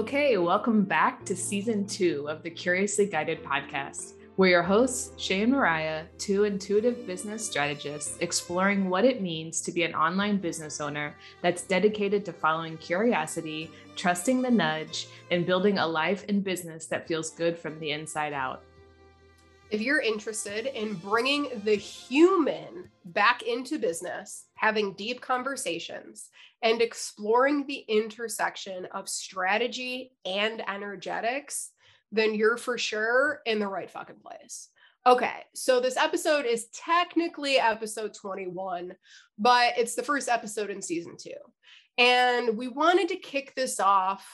Okay, welcome back to season two of the Curiously Guided podcast. We're your hosts, Shay and Mariah, two intuitive business strategists exploring what it means to be an online business owner that's dedicated to following curiosity, trusting the nudge, and building a life and business that feels good from the inside out. If you're interested in bringing the human back into business, having deep conversations, and exploring the intersection of strategy and energetics, then you're for sure in the right fucking place. Okay, so this episode is technically episode 21, but it's the first episode in season two. And we wanted to kick this off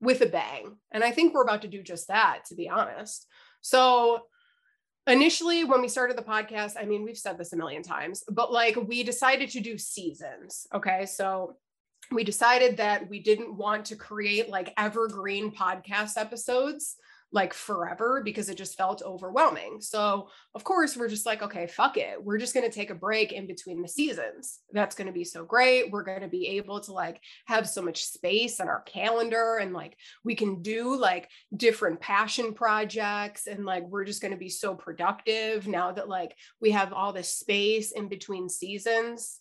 with a bang. And I think we're about to do just that, to be honest. So, initially when we started the podcast i mean we've said this a million times but like we decided to do seasons okay? So we decided that we didn't want to create like evergreen podcast episodes like forever because it just felt overwhelming. So, of course, we're just like, okay, fuck it. We're just going to take a break in between the seasons. That's going to be so great. We're going to be able to like have so much space on our calendar and like we can do like different passion projects and like we're just going to be so productive now that like we have all this space in between seasons.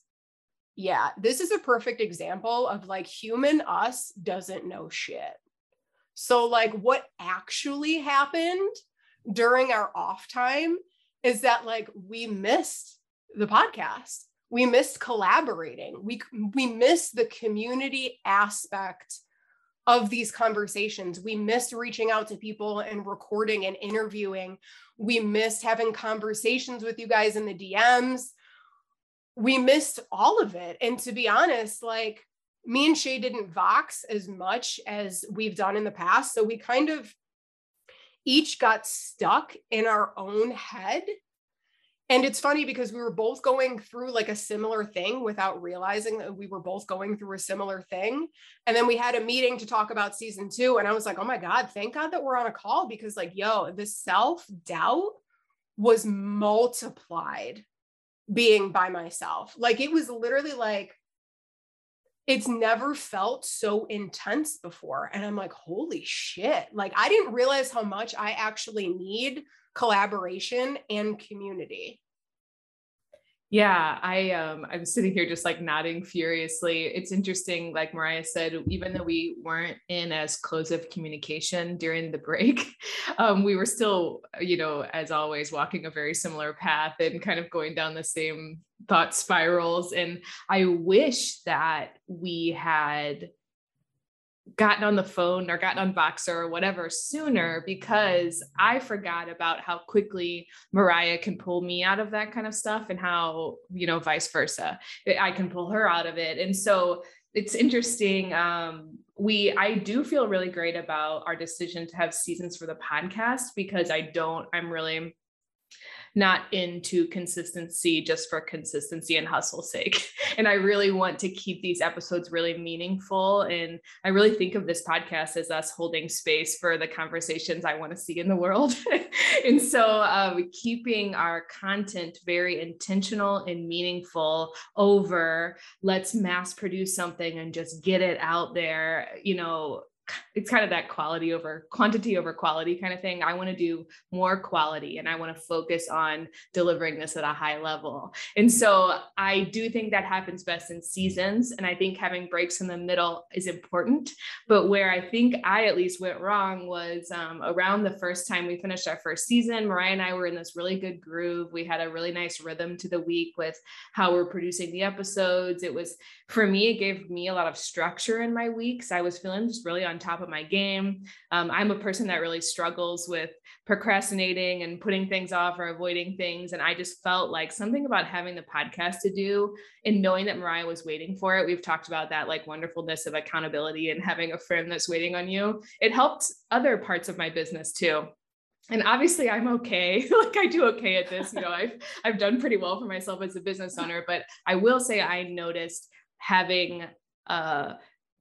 Yeah, this is a perfect example of like human us doesn't know shit. So, like, what actually happened during our off time is that, like, we missed the podcast. We missed collaborating. We, we missed the community aspect of these conversations. We missed reaching out to people and recording and interviewing. We missed having conversations with you guys in the DMs. We missed all of it. And to be honest, like, me and Shay didn't vox as much as we've done in the past. So we kind of each got stuck in our own head. And it's funny because we were both going through like a similar thing without realizing that we were both going through a similar thing. And then we had a meeting to talk about season two. And I was like, oh my God, thank God that we're on a call because, like, yo, the self doubt was multiplied being by myself. Like, it was literally like, it's never felt so intense before. And I'm like, holy shit. Like, I didn't realize how much I actually need collaboration and community. Yeah, I um I'm sitting here just like nodding furiously. It's interesting, like Mariah said, even though we weren't in as close of communication during the break, um, we were still, you know, as always, walking a very similar path and kind of going down the same thought spirals. And I wish that we had gotten on the phone or gotten on Voxer or whatever sooner because I forgot about how quickly Mariah can pull me out of that kind of stuff and how, you know, vice versa. I can pull her out of it. And so it's interesting. Um, we, I do feel really great about our decision to have seasons for the podcast because I don't, I'm really not into consistency just for consistency and hustle sake. And I really want to keep these episodes really meaningful. And I really think of this podcast as us holding space for the conversations I want to see in the world. and so um, keeping our content very intentional and meaningful over let's mass produce something and just get it out there, you know, it's kind of that quality over quantity over quality kind of thing. I want to do more quality and I want to focus on delivering this at a high level. And so I do think that happens best in seasons. And I think having breaks in the middle is important. But where I think I at least went wrong was um, around the first time we finished our first season, Mariah and I were in this really good groove. We had a really nice rhythm to the week with how we're producing the episodes. It was, for me, it gave me a lot of structure in my weeks. I was feeling just really on top of my game. Um, I'm a person that really struggles with procrastinating and putting things off or avoiding things. And I just felt like something about having the podcast to do and knowing that Mariah was waiting for it. We've talked about that like wonderfulness of accountability and having a friend that's waiting on you. It helped other parts of my business too and obviously i'm okay like i do okay at this you know i've i've done pretty well for myself as a business owner but i will say i noticed having uh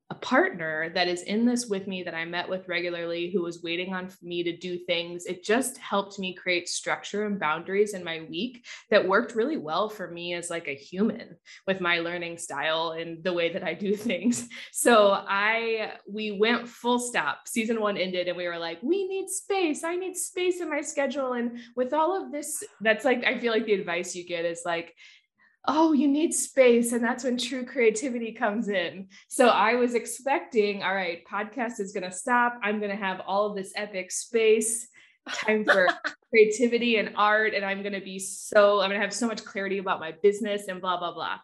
a partner that is in this with me that I met with regularly who was waiting on me to do things. It just helped me create structure and boundaries in my week that worked really well for me as like a human with my learning style and the way that I do things. So I we went full stop. Season 1 ended and we were like, we need space. I need space in my schedule and with all of this that's like I feel like the advice you get is like oh, you need space. And that's when true creativity comes in. So I was expecting, all right, podcast is going to stop. I'm going to have all of this epic space, time for creativity and art. And I'm going to be so, I'm going to have so much clarity about my business and blah, blah, blah.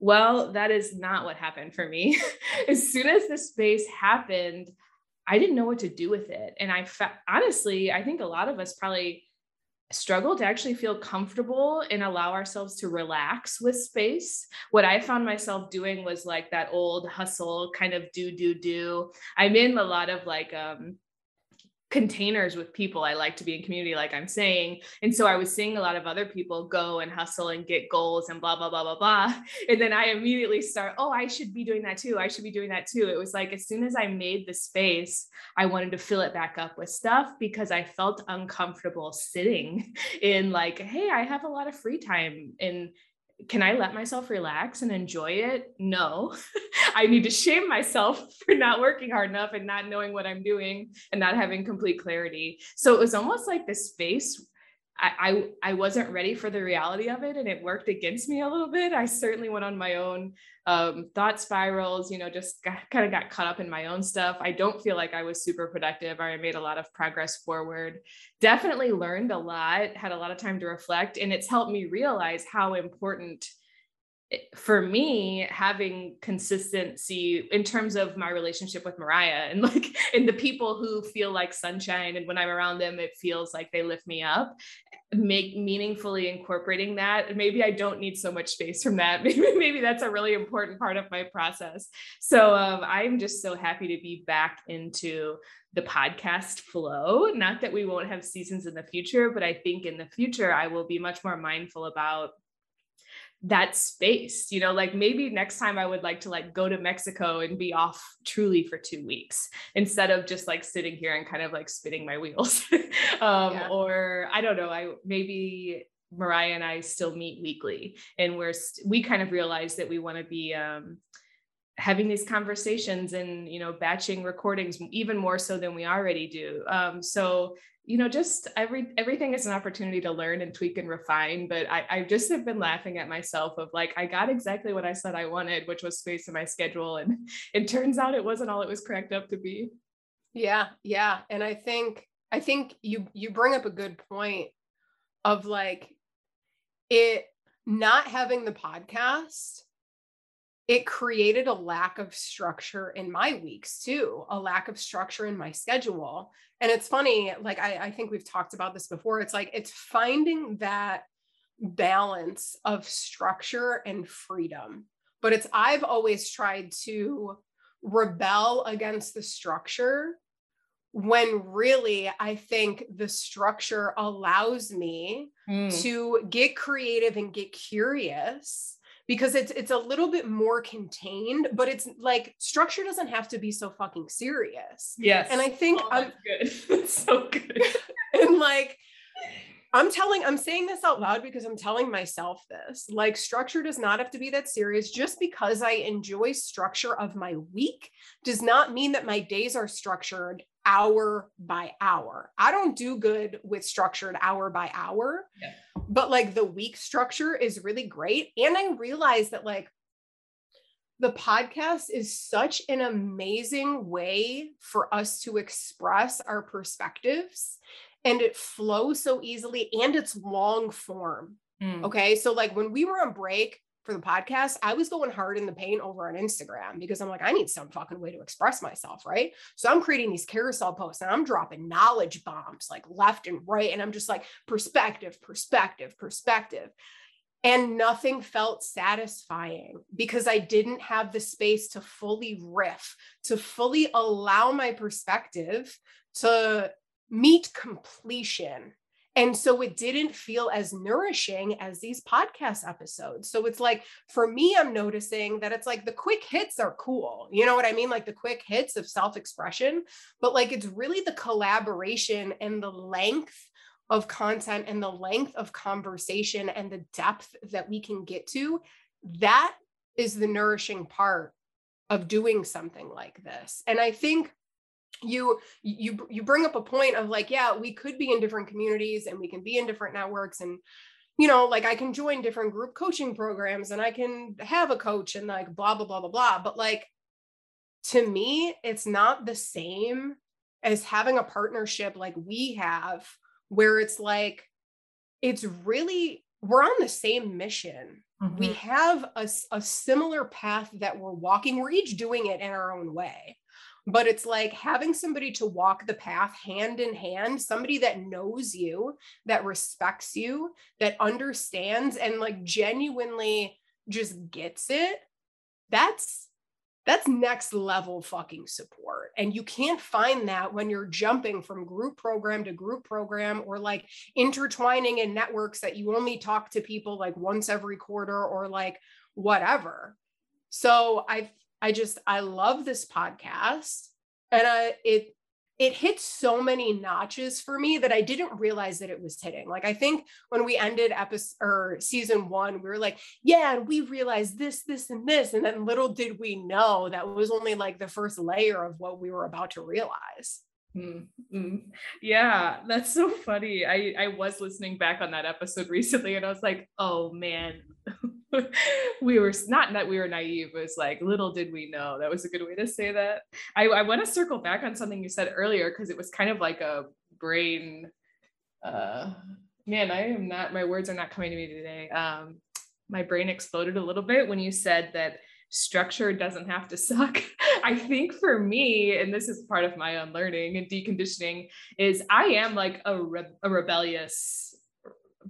Well, that is not what happened for me. as soon as the space happened, I didn't know what to do with it. And I fa- honestly, I think a lot of us probably struggle to actually feel comfortable and allow ourselves to relax with space. What I found myself doing was like that old hustle kind of do, do, do. I'm in a lot of like um, containers with people. I like to be in community, like I'm saying. And so I was seeing a lot of other people go and hustle and get goals and blah, blah, blah, blah, blah. And then I immediately start, oh, I should be doing that too. I should be doing that too. It was like as soon as I made the space, I wanted to fill it back up with stuff because I felt uncomfortable sitting in like, hey, I have a lot of free time. And can I let myself relax and enjoy it? No. I need to shame myself for not working hard enough and not knowing what I'm doing and not having complete clarity. So it was almost like the space I, I, I wasn't ready for the reality of it and it worked against me a little bit. I certainly went on my own um, thought spirals, you know, just kind of got caught up in my own stuff. I don't feel like I was super productive or I made a lot of progress forward. Definitely learned a lot, had a lot of time to reflect, and it's helped me realize how important for me having consistency in terms of my relationship with mariah and like and the people who feel like sunshine and when i'm around them it feels like they lift me up make meaningfully incorporating that maybe i don't need so much space from that. Maybe maybe that's a really important part of my process. So um, i'm just so happy to be back into the podcast flow. Not that we won't have seasons in the future but i think in the future i will be much more mindful about that space you know like maybe next time i would like to like go to mexico and be off truly for two weeks instead of just like sitting here and kind of like spinning my wheels um yeah. or i don't know i maybe mariah and i still meet weekly and we're st- we kind of realize that we want to be um having these conversations and you know batching recordings even more so than we already do um, so you know just every everything is an opportunity to learn and tweak and refine but I, I just have been laughing at myself of like i got exactly what i said i wanted which was space in my schedule and it turns out it wasn't all it was cracked up to be. Yeah yeah and i think i think you you bring up a good point of like it not having the podcast it created a lack of structure in my weeks too, a lack of structure in my schedule. And it's funny, like I, I think we've talked about this before. It's like it's finding that balance of structure and freedom. But it's I've always tried to rebel against the structure when really I think the structure allows me mm. to get creative and get curious because it's it's a little bit more contained, but it's like structure doesn't have to be so fucking serious. Yes. And I think oh, I'm good. That's so good. and like I'm telling, I'm saying this out loud because I'm telling myself this. Like, structure does not have to be that serious. Just because I enjoy structure of my week does not mean that my days are structured hour by hour. I don't do good with structured hour by hour, yeah. but like the week structure is really great. And I realize that like the podcast is such an amazing way for us to express our perspectives and it flows so easily and it's long form. Mm. Okay. So, like when we were on break, for the podcast, I was going hard in the paint over on Instagram because I'm like, I need some fucking way to express myself, right? So I'm creating these carousel posts and I'm dropping knowledge bombs like left and right. And I'm just like, perspective, perspective, perspective. And nothing felt satisfying because I didn't have the space to fully riff, to fully allow my perspective to meet completion And so it didn't feel as nourishing as these podcast episodes. So it's like, for me, I'm noticing that it's like the quick hits are cool. You know what I mean? Like the quick hits of self expression, but like it's really the collaboration and the length of content and the length of conversation and the depth that we can get to. That is the nourishing part of doing something like this. And I think you you you bring up a point of like yeah we could be in different communities and we can be in different networks and you know like i can join different group coaching programs and i can have a coach and like blah blah blah blah blah. But like to me it's not the same as having a partnership like we have where it's like it's really we're on the same mission. Mm-hmm. we have a, a similar path that we're walking. We're each doing it in our own way but it's like having somebody to walk the path hand in hand somebody that knows you that respects you that understands and like genuinely just gets it that's that's next level fucking support. And you can't find that when you're jumping from group program to group program or like intertwining in networks that you only talk to people like once every quarter or like whatever. So i I just I love this podcast and I it it hit so many notches for me that I didn't realize that it was hitting. Like I think when we ended episode or season 1 we were like, yeah, and we realized this this and this and then little did we know that was only like the first layer of what we were about to realize. Mm-hmm. Yeah, that's so funny. I I was listening back on that episode recently and I was like, "Oh man, we were not that we were naive it was like little did we know that was a good way to say that i, I want to circle back on something you said earlier because it was kind of like a brain uh man i am not my words are not coming to me today um my brain exploded a little bit when you said that structure doesn't have to suck. I think for me, and this is part of my unlearning and deconditioning, is I am like a, re- a rebellious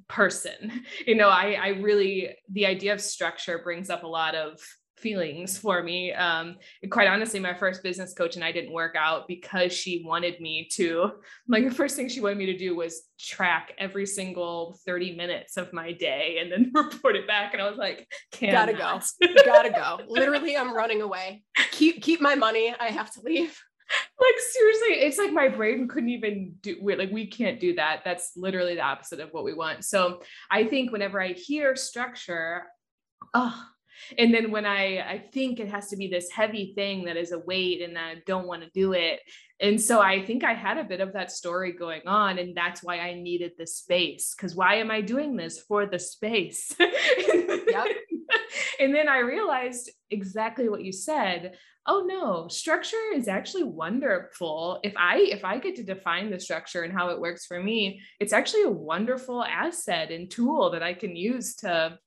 person. You know, I, I really, the idea of structure brings up a lot of feelings for me. Um, quite honestly, my first business coach and I didn't work out because she wanted me to, like, the first thing she wanted me to do was track every single 30 minutes of my day and then report it back. And I was like, can't gotta go, gotta go. Literally, I'm running away. Keep, keep my money. I have to leave like seriously it's like my brain couldn't even do like we can't do that. That's literally the opposite of what we want. So i think whenever i hear structure oh and then when i i think it has to be this heavy thing that is a weight and i don't want to do it. And so i think i had a bit of that story going on and that's why i needed the space because why am i doing this for the space? Yep. and then i realized exactly what you said. Oh no structure is actually wonderful. If i if i get to define the structure and how it works for me it's actually a wonderful asset and tool that i can use to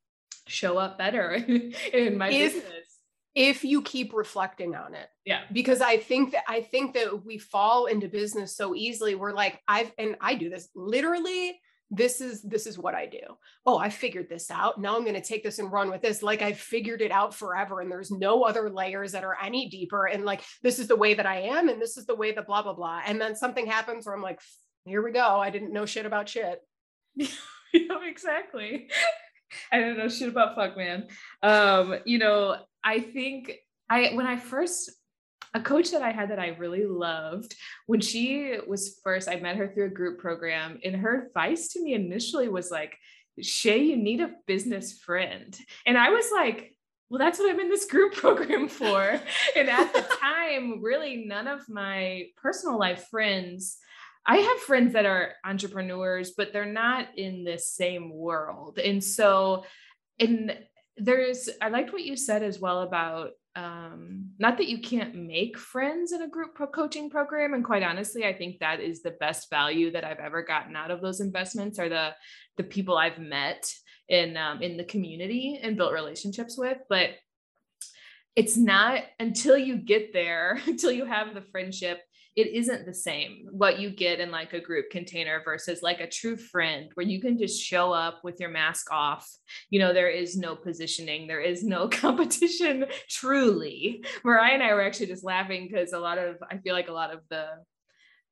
show up better in my if, business. if you keep reflecting on it. Yeah. Because i think that i think that we fall into business so easily. We're like i've and i do this literally this is this is what i do. Oh i figured this out. Now i'm going to take this and run with this. Like i figured it out forever and there's no other layers that are any deeper and like this is the way that i am and this is the way that blah blah blah. And then something happens where i'm like here we go. I didn't know shit about shit. Yeah exactly. I didn't know shit about fuck man. Um you know i think i when i first a coach that I had that I really loved when she was first, I met her through a group program, and her advice to me initially was like, Shay, you need a business friend. And I was like, well, that's what I'm in this group program for. and at the time, really none of my personal life friends, I have friends that are entrepreneurs, but they're not in this same world. And so, and there's, I liked what you said as well about um, not that you can't make friends in a group pro coaching program and quite honestly i think that is the best value that i've ever gotten out of those investments are the the people i've met in um, in the community and built relationships with but it's not until you get there until you have the friendship it isn't the same what you get in like a group container versus like a true friend where you can just show up with your mask off. You know, there is no positioning, there is no competition truly. Mariah and I were actually just laughing because a lot of, I feel like a lot of the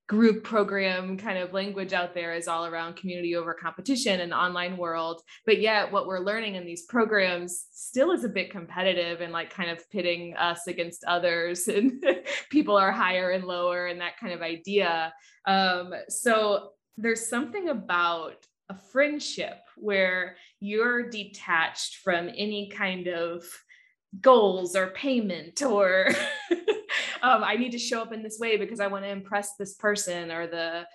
group program kind of language out there is all around community over competition and online world. But yet what we're learning in these programs still is a bit competitive and like kind of pitting us against others and people are higher and lower and that kind of idea. Um, so there's something about a friendship where you're detached from any kind of goals or payment or um, I need to show up in this way because I want to impress this person or the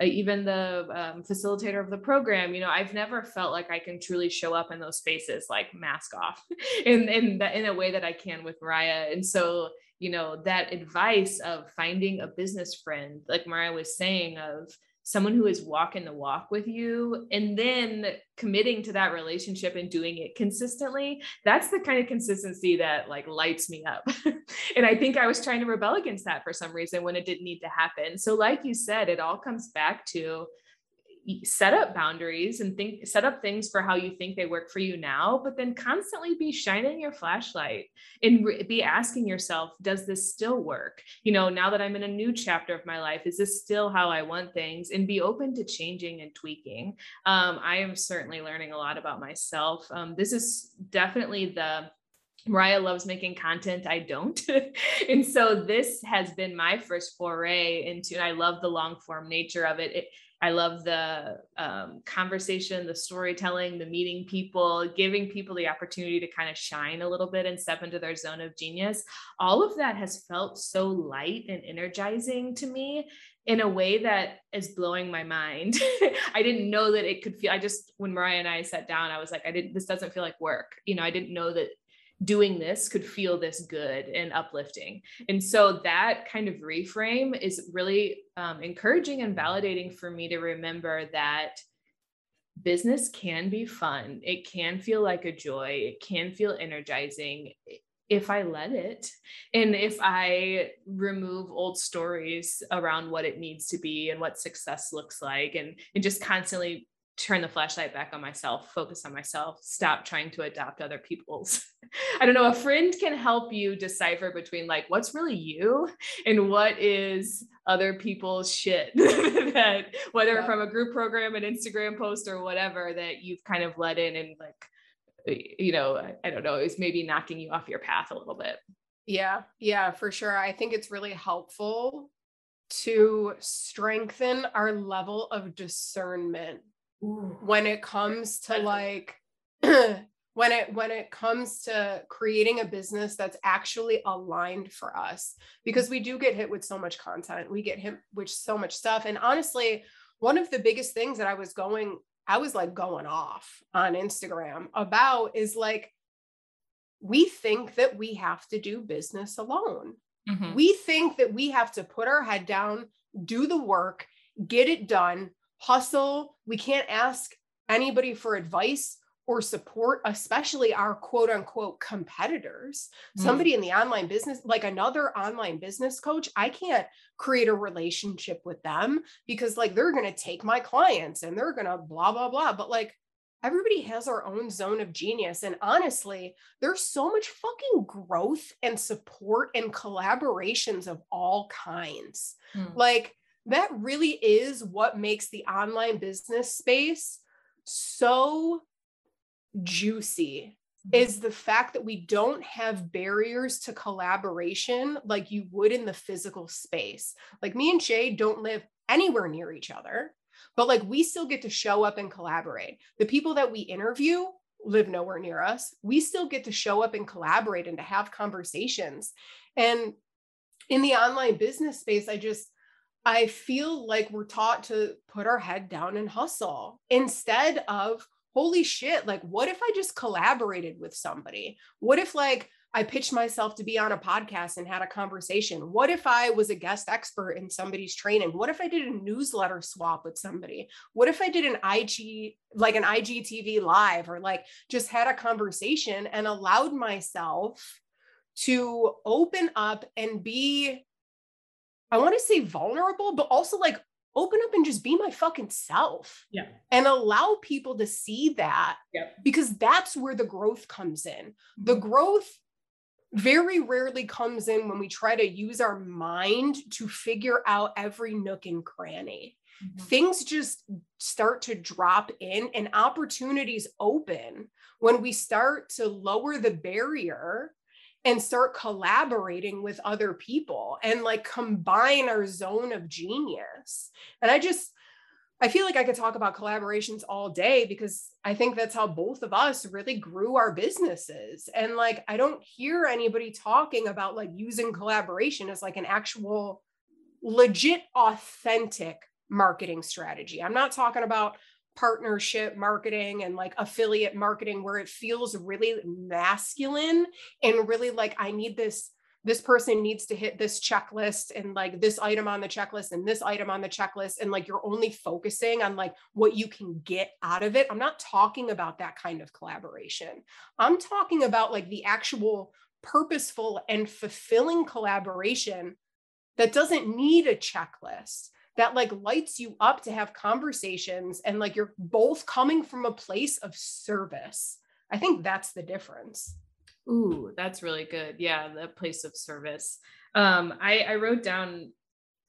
uh, even the um, facilitator of the program. You know i've never felt like i can truly show up in those spaces like mask off in in, the, in a way that i can with mariah. And so you know that advice of finding a business friend like mariah was saying of someone who is walking the walk with you and then committing to that relationship and doing it consistently that's the kind of consistency that like lights me up. And i think i was trying to rebel against that for some reason when it didn't need to happen. So like you said it all comes back to set up boundaries and think set up things for how you think they work for you now but then constantly be shining your flashlight and re- be asking yourself does this still work you know now that i'm in a new chapter of my life is this still how i want things and be open to changing and tweaking um, i am certainly learning a lot about myself um, this is definitely the Mariah loves making content. I don't. and so this has been my first foray into, and I love the long form nature of it. it I love the um, conversation, the storytelling, the meeting people, giving people the opportunity to kind of shine a little bit and step into their zone of genius. All of that has felt so light and energizing to me in a way that is blowing my mind. I didn't know that it could feel, I just, when Mariah and I sat down, I was like, I didn't, this doesn't feel like work. You know, I didn't know that doing this could feel this good and uplifting. And so that kind of reframe is really um, encouraging and validating for me to remember that business can be fun. It can feel like a joy. It can feel energizing if I let it. And if I remove old stories around what it needs to be and what success looks like and, and just constantly turn the flashlight back on myself, focus on myself, stop trying to adopt other people's. I don't know, a friend can help you decipher between like what's really you and what is other people's shit that whether yeah. from a group program, an Instagram post or whatever that you've kind of let in and like you know, I don't know, is maybe knocking you off your path a little bit. Yeah, yeah, for sure. I think it's really helpful to strengthen our level of discernment when it comes to like when it when it comes to creating a business that's actually aligned for us because we do get hit with so much content. We get hit with so much stuff. And honestly one of the biggest things that i was going i was like going off on instagram about is like we think that we have to do business alone. Mm-hmm. we think that we have to put our head down do the work get it done hustle. We can't ask anybody for advice or support, especially our quote unquote competitors. Mm. Somebody in the online business, like another online business coach, I can't create a relationship with them because, like, they're going to take my clients and they're going to blah, blah, blah. But, like, everybody has our own zone of genius. And honestly, there's so much fucking growth and support and collaborations of all kinds. Mm. Like, that really is what makes the online business space so juicy mm-hmm. is the fact that we don't have barriers to collaboration like you would in the physical space. Like me and Shay don't live anywhere near each other, but like we still get to show up and collaborate. The people that we interview live nowhere near us. We still get to show up and collaborate and to have conversations. And in the online business space, I just I feel like we're taught to put our head down and hustle instead of, holy shit, like, what if I just collaborated with somebody? What if, like, I pitched myself to be on a podcast and had a conversation? What if I was a guest expert in somebody's training? What if I did a newsletter swap with somebody? What if I did an IG, like an IGTV live, or like just had a conversation and allowed myself to open up and be I want to say vulnerable, but also like open up and just be my fucking self. Yeah. And allow people to see that. Yeah. Because that's where the growth comes in. The mm-hmm. growth very rarely comes in when we try to use our mind to figure out every nook and cranny. Mm-hmm. Things just start to drop in and opportunities open when we start to lower the barrier and start collaborating with other people and like combine our zone of genius. And I just, I feel like I could talk about collaborations all day because I think that's how both of us really grew our businesses. And like, I don't hear anybody talking about like using collaboration as like an actual legit, authentic marketing strategy. I'm not talking about partnership marketing and like affiliate marketing where it feels really masculine and really like I need this this person needs to hit this checklist and like this item on the checklist and this item on the checklist and like you're only focusing on like what you can get out of it. I'm not talking about that kind of collaboration. I'm talking about like the actual purposeful and fulfilling collaboration that doesn't need a checklist that like lights you up to have conversations and like you're both coming from a place of service. I think that's the difference. Ooh, that's really good. Yeah, the place of service. Um, I, I wrote down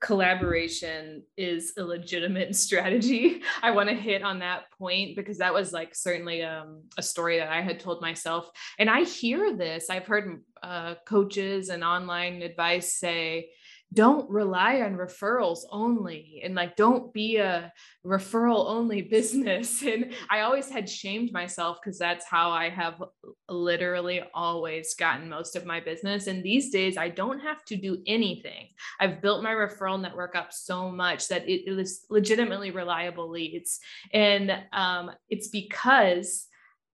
collaboration is a legitimate strategy. I want to hit on that point because that was like certainly um, a story that I had told myself. And I hear this, I've heard uh, coaches and online advice say, don't rely on referrals only and like don't be a referral only business. And i always had shamed myself because that's how i have literally always gotten most of my business. And these days i don't have to do anything. I've built my referral network up so much that it, is legitimately reliable leads. And um, it's because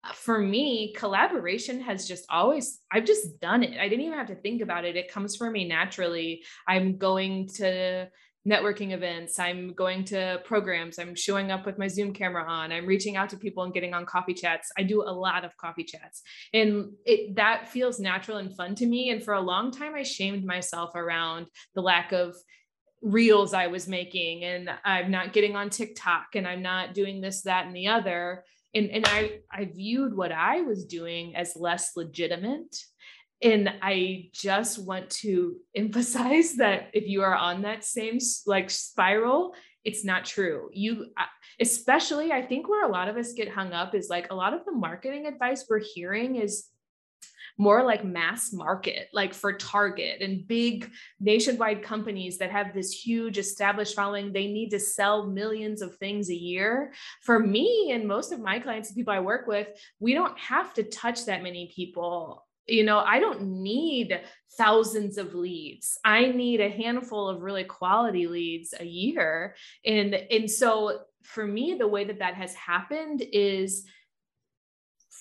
Uh, for me, collaboration has just always, I've just done it. I didn't even have to think about it. It comes for me naturally. I'm going to networking events, I'm going to programs, I'm showing up with my Zoom camera on, I'm reaching out to people and getting on coffee chats. I do a lot of coffee chats. And it that feels natural and fun to me. And for a long time, I shamed myself around the lack of reels I was making and I'm not getting on TikTok and I'm not doing this, that, and the other and, and I, I viewed what I was doing as less legitimate. And I just want to emphasize that if you are on that same like spiral, it's not true. You, especially, I think where a lot of us get hung up is like a lot of the marketing advice we're hearing is more like mass market, like for Target and big nationwide companies that have this huge established following. They need to sell millions of things a year. For me and most of my clients, people I work with, we don't have to touch that many people you know i don't need thousands of leads i need a handful of really quality leads a year and and so for me the way that that has happened is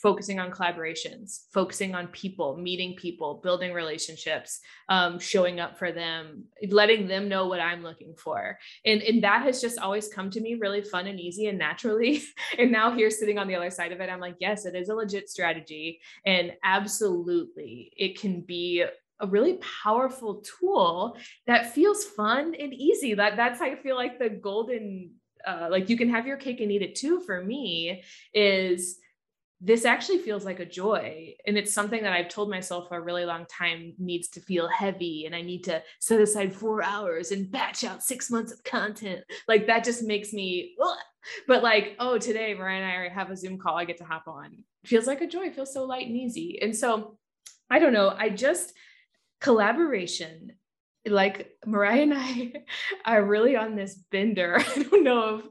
focusing on collaborations, focusing on people, meeting people, building relationships, um, showing up for them, letting them know what I'm looking for. And, and that has just always come to me really fun and easy and naturally. and now here sitting on the other side of it, I'm like, yes, it is a legit strategy. And absolutely, it can be a really powerful tool that feels fun and easy. That that's how I feel like the golden uh, like you can have your cake and eat it too for me is this actually feels like a joy. And it's something that I've told myself for a really long time needs to feel heavy. And I need to set aside four hours and batch out six months of content. Like that just makes me, ugh. but like, oh, today Mariah and I have a Zoom call I get to hop on. It feels like a joy, it feels so light and easy. And so I don't know, I just, collaboration like Mariah and I are really on this bender. I don't know if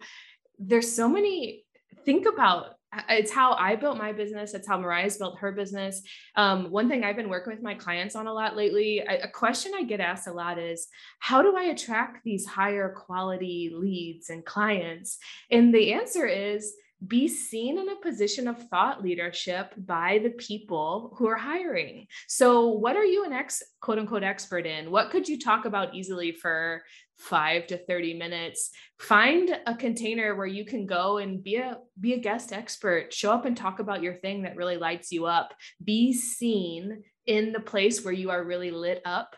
there's so many think about it's how I built my business. It's how Mariah's built her business. Um, one thing I've been working with my clients on a lot lately, I, a question I get asked a lot is, how do I attract these higher quality leads and clients? And the answer is, be seen in a position of thought leadership by the people who are hiring. So, what are you an ex quote unquote expert in? What could you talk about easily for five to 30 minutes? Find a container where you can go and be a be a guest expert, show up and talk about your thing that really lights you up. Be seen in the place where you are really lit up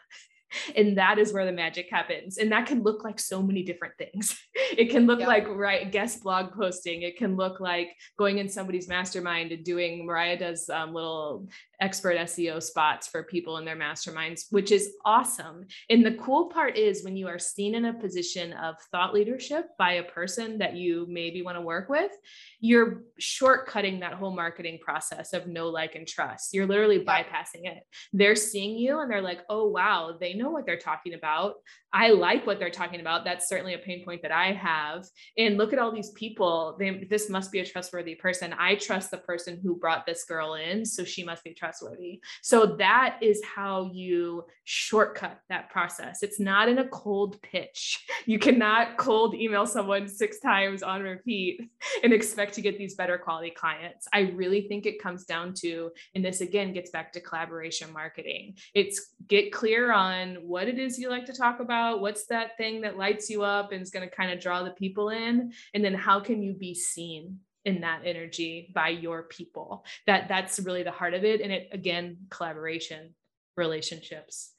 and that is where the magic happens. And that can look like so many different things. It can look like right guest blog posting. It can look like going in somebody's mastermind and doing mariah does um, little expert seo spots for people in their masterminds which is awesome. And the cool part is when you are seen in a position of thought leadership by a person that you maybe want to work with you're shortcutting that whole marketing process of know like and trust. You're literally yeah. bypassing it. They're seeing you and they're like oh wow they know what they're talking about. I like what they're talking about. That's certainly a pain point that I have. And look at all these people. They, this must be a trustworthy person. I trust the person who brought this girl in, so she must be trustworthy. So that is how you shortcut that process. It's not in a cold pitch. You cannot cold email someone six times on repeat and expect to get these better quality clients. I really think it comes down to, and this again gets back to collaboration marketing. It's get clear on what it is you like to talk about, what's that thing that lights you up and is going to kind of draw the people in, and then how can you be seen in that energy by your people that that's really the heart of it and it again collaboration relationships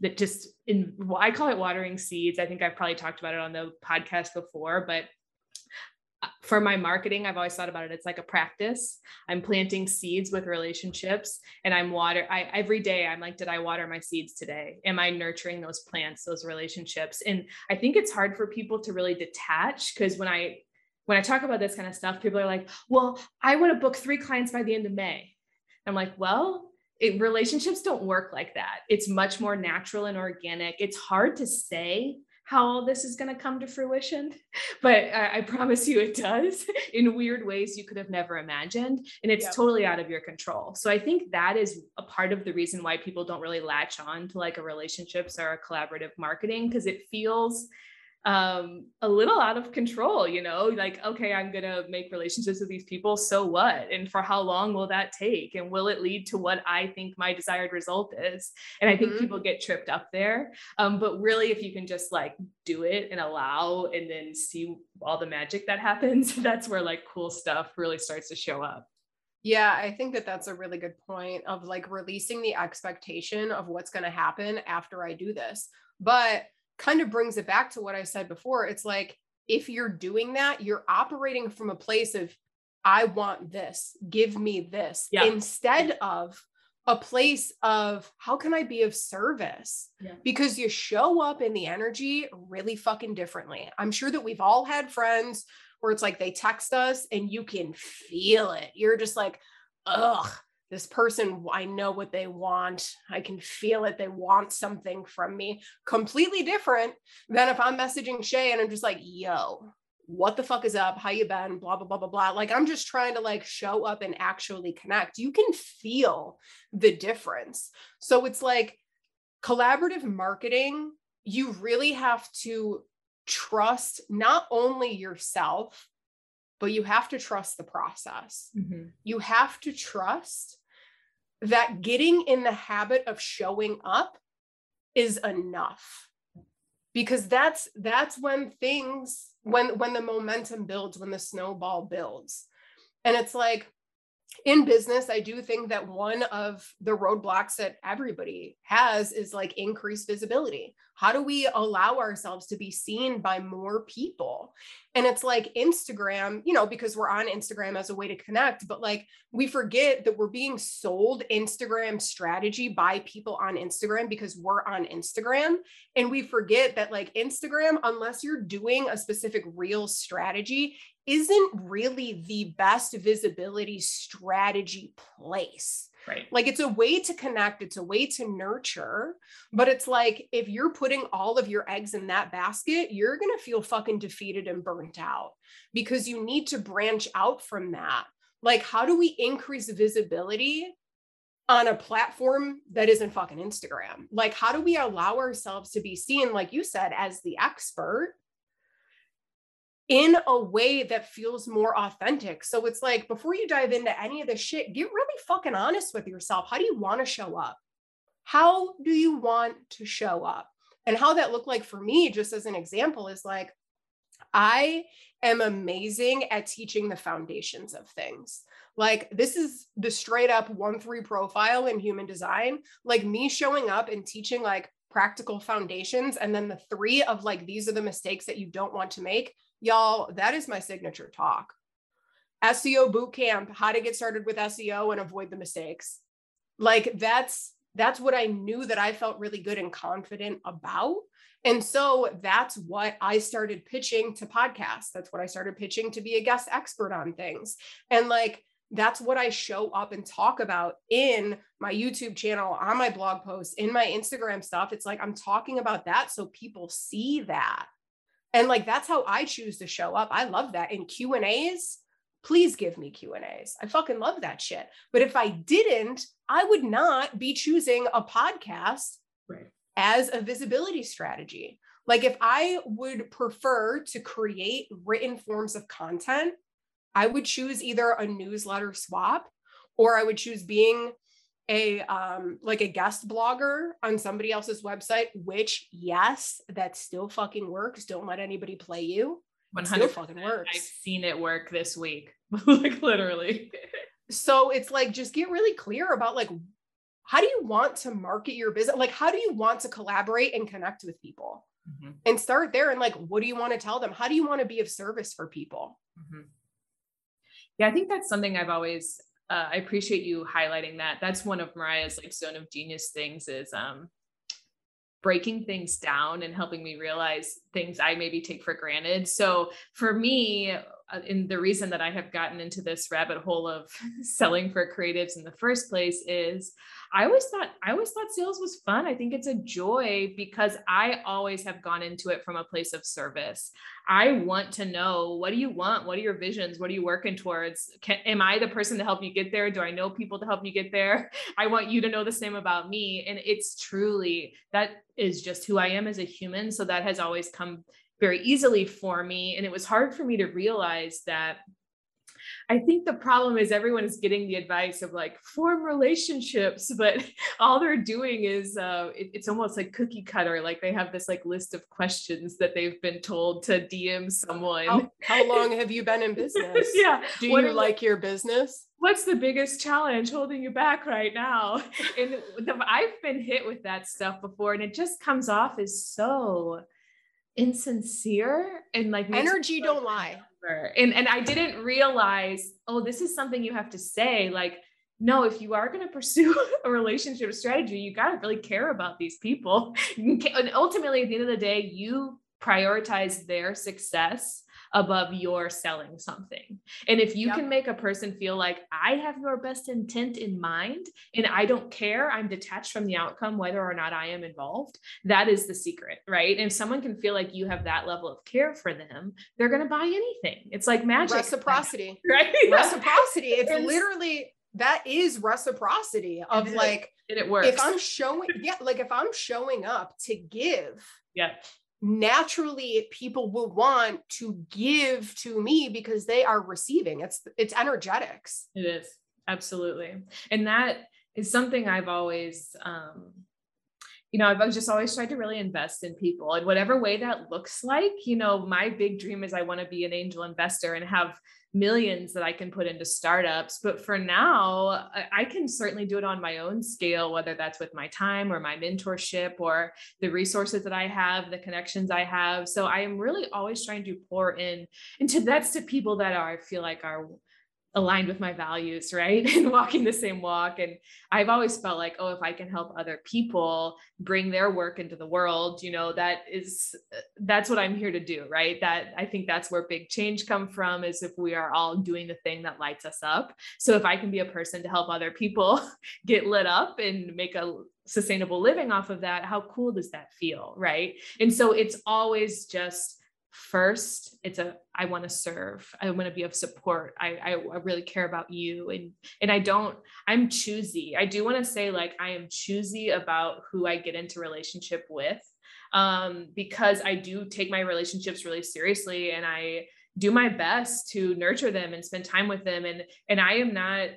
that just in well, I call it watering seeds. I think I've probably talked about it on the podcast before, but for my marketing, I've always thought about it. It's like a practice. I'm planting seeds with relationships and I'm water. I every day I'm like, did I water my seeds today? Am I nurturing those plants, those relationships? And I think it's hard for people to really detach because when I when I talk about this kind of stuff, people are like, well, I want to book three clients by the end of May. I'm like, well, it, relationships don't work like that. It's much more natural and organic. It's hard to say how all this is going to come to fruition, but I, I, promise you it does in weird ways you could have never imagined. And it's yep. totally out of your control. So I think that is a part of the reason why people don't really latch on to like a relationships or a collaborative marketing because it feels um a little out of control you know like okay i'm going to make relationships with these people so what? And for how long will that take? And will it lead to what i think my desired result is? And i think mm-hmm. people get tripped up there. Um but really if you can just like do it and allow and then see all the magic that happens that's where like cool stuff really starts to show up. Yeah, I think that that's a really good point of like releasing the expectation of what's going to happen after I do this. But kind of brings it back to what I said before. It's like if you're doing that, you're operating from a place of, I want this, give me this, yeah. instead of a place of how can I be of service? Yeah. Because you show up in the energy really fucking differently. I'm sure that we've all had friends where it's like they text us and you can feel it. You're just like, ugh, this person i know what they want. I can feel it. They want something from me. Completely different than if i'm messaging shay and i'm just like yo what the fuck is up? How you been? Blah blah blah blah blah. Like i'm just trying to like show up and actually connect. You can feel the difference. So it's like collaborative marketing you really have to trust not only yourself but you have to trust the process. Mm-hmm. You have to trust that getting in the habit of showing up is enough because that's that's when things when when the momentum builds when the snowball builds and it's like in business, I do think that one of the roadblocks that everybody has is like increased visibility. How do we allow ourselves to be seen by more people? And it's like Instagram, you know, because we're on Instagram as a way to connect, but like we forget that we're being sold Instagram strategy by people on Instagram because we're on Instagram. And we forget that like Instagram, unless you're doing a specific reel strategy, isn't really the best visibility strategy place. Right. Like it's a way to connect, it's a way to nurture, but it's like if you're putting all of your eggs in that basket, you're going to feel fucking defeated and burnt out because you need to branch out from that. Like, how do we increase visibility on a platform that isn't fucking Instagram? Like, how do we allow ourselves to be seen, like you said, as the expert? In a way that feels more authentic. So it's like before you dive into any of this shit, get really fucking honest with yourself. How do you want to show up? How do you want to show up? And how that looked like for me, just as an example, is like I am amazing at teaching the foundations of things. Like this is the straight up one three profile in human design. Like me showing up and teaching like practical foundations and then the three of like these are the mistakes that you don't want to make y'all that is my signature talk seo boot camp how to get started with seo and avoid the mistakes like that's that's what i knew that i felt really good and confident about and so that's what I started pitching to podcasts. That's what I started pitching to be a guest expert on things. And like, that's what I show up and talk about in my YouTube channel, on my blog posts, in my Instagram stuff. It's like I'm talking about that so people see that. And like that's how I choose to show up. I love that. In Q&As, please give me Q&As. I fucking love that shit. But if I didn't, I would not be choosing a podcast right as a visibility strategy. Like if I would prefer to create written forms of content, I would choose either a newsletter swap or I would choose being a um like a guest blogger on somebody else's website which yes that still fucking works don't let anybody play you 100 fucking works i've seen it work this week like literally so it's like just get really clear about like how do you want to market your business? Like, how do you want to collaborate and connect with people? Mm-hmm. And start there. And like, what do you want to tell them? How do you want to be of service for people? Mm-hmm. Yeah, I think that's something I've always. Uh, I appreciate you highlighting that. That's one of Mariah's like zone of genius things is um, breaking things down and helping me realize things I maybe take for granted. So for me, uh, and the reason that I have gotten into this rabbit hole of selling for creatives in the first place is I always thought I always thought sales was fun. I think it's a joy because I always have gone into it from a place of service. I want to know what do you want? What are your visions? What are you working towards? Can, am I the person to help you get there? Do I know people to help you get there? I want you to know the same about me. And it's truly that is just who I am as a human. So that has always come very easily for me. And it was hard for me to realize that I think the problem is everyone is getting the advice of like form relationships, but all they're doing is uh, it, it's almost like cookie cutter. Like they have this like list of questions that they've been told to DM someone. How, how long have you been in business? yeah. Do what you like your business? What's the biggest challenge holding you back right now? And the, I've been hit with that stuff before, and it just comes off as so insincere and like energy don't lie. and and i didn't realize oh this is something you have to say like no if you are going to pursue a relationship strategy you got to really care about these people. And ultimately at the end of the day you prioritize their success above your selling something. And if you yep. can make a person feel like I have your best intent in mind and I don't care, I'm detached from the outcome, whether or not I am involved, that is the secret, right? And if someone can feel like you have that level of care for them, they're going to buy anything. It's like magic. Reciprocity, right? Reciprocity. It's literally that is reciprocity of like and it works. If I'm showing, yeah, like if I'm showing up to give, yeah, naturally people will want to give to me because they are receiving. It's it's energetics. It is. Absolutely. And that is something i've always um you know i've just always tried to really invest in people. In whatever way that looks like you know my big dream is i want to be an angel investor and have millions that I can put into startups. But for now, I can certainly do it on my own scale, whether that's with my time or my mentorship or the resources that I have, the connections I have. So I am really always trying to pour in into that's to people that are, I feel like are aligned with my values, right? and walking the same walk. And I've always felt like, oh, if I can help other people bring their work into the world, you know, that is that's what I'm here to do, right? That I think that's where big change come from is if we are all doing the thing that lights us up. So if I can be a person to help other people get lit up and make a sustainable living off of that, how cool does that feel, right? And so it's always just first it's a i want to serve. I want to be of support. I, I, I really care about you. And and i don't i'm choosy. I do want to say like i am choosy about who i get into relationship with um because i do take my relationships really seriously and i do my best to nurture them and spend time with them. And and i am not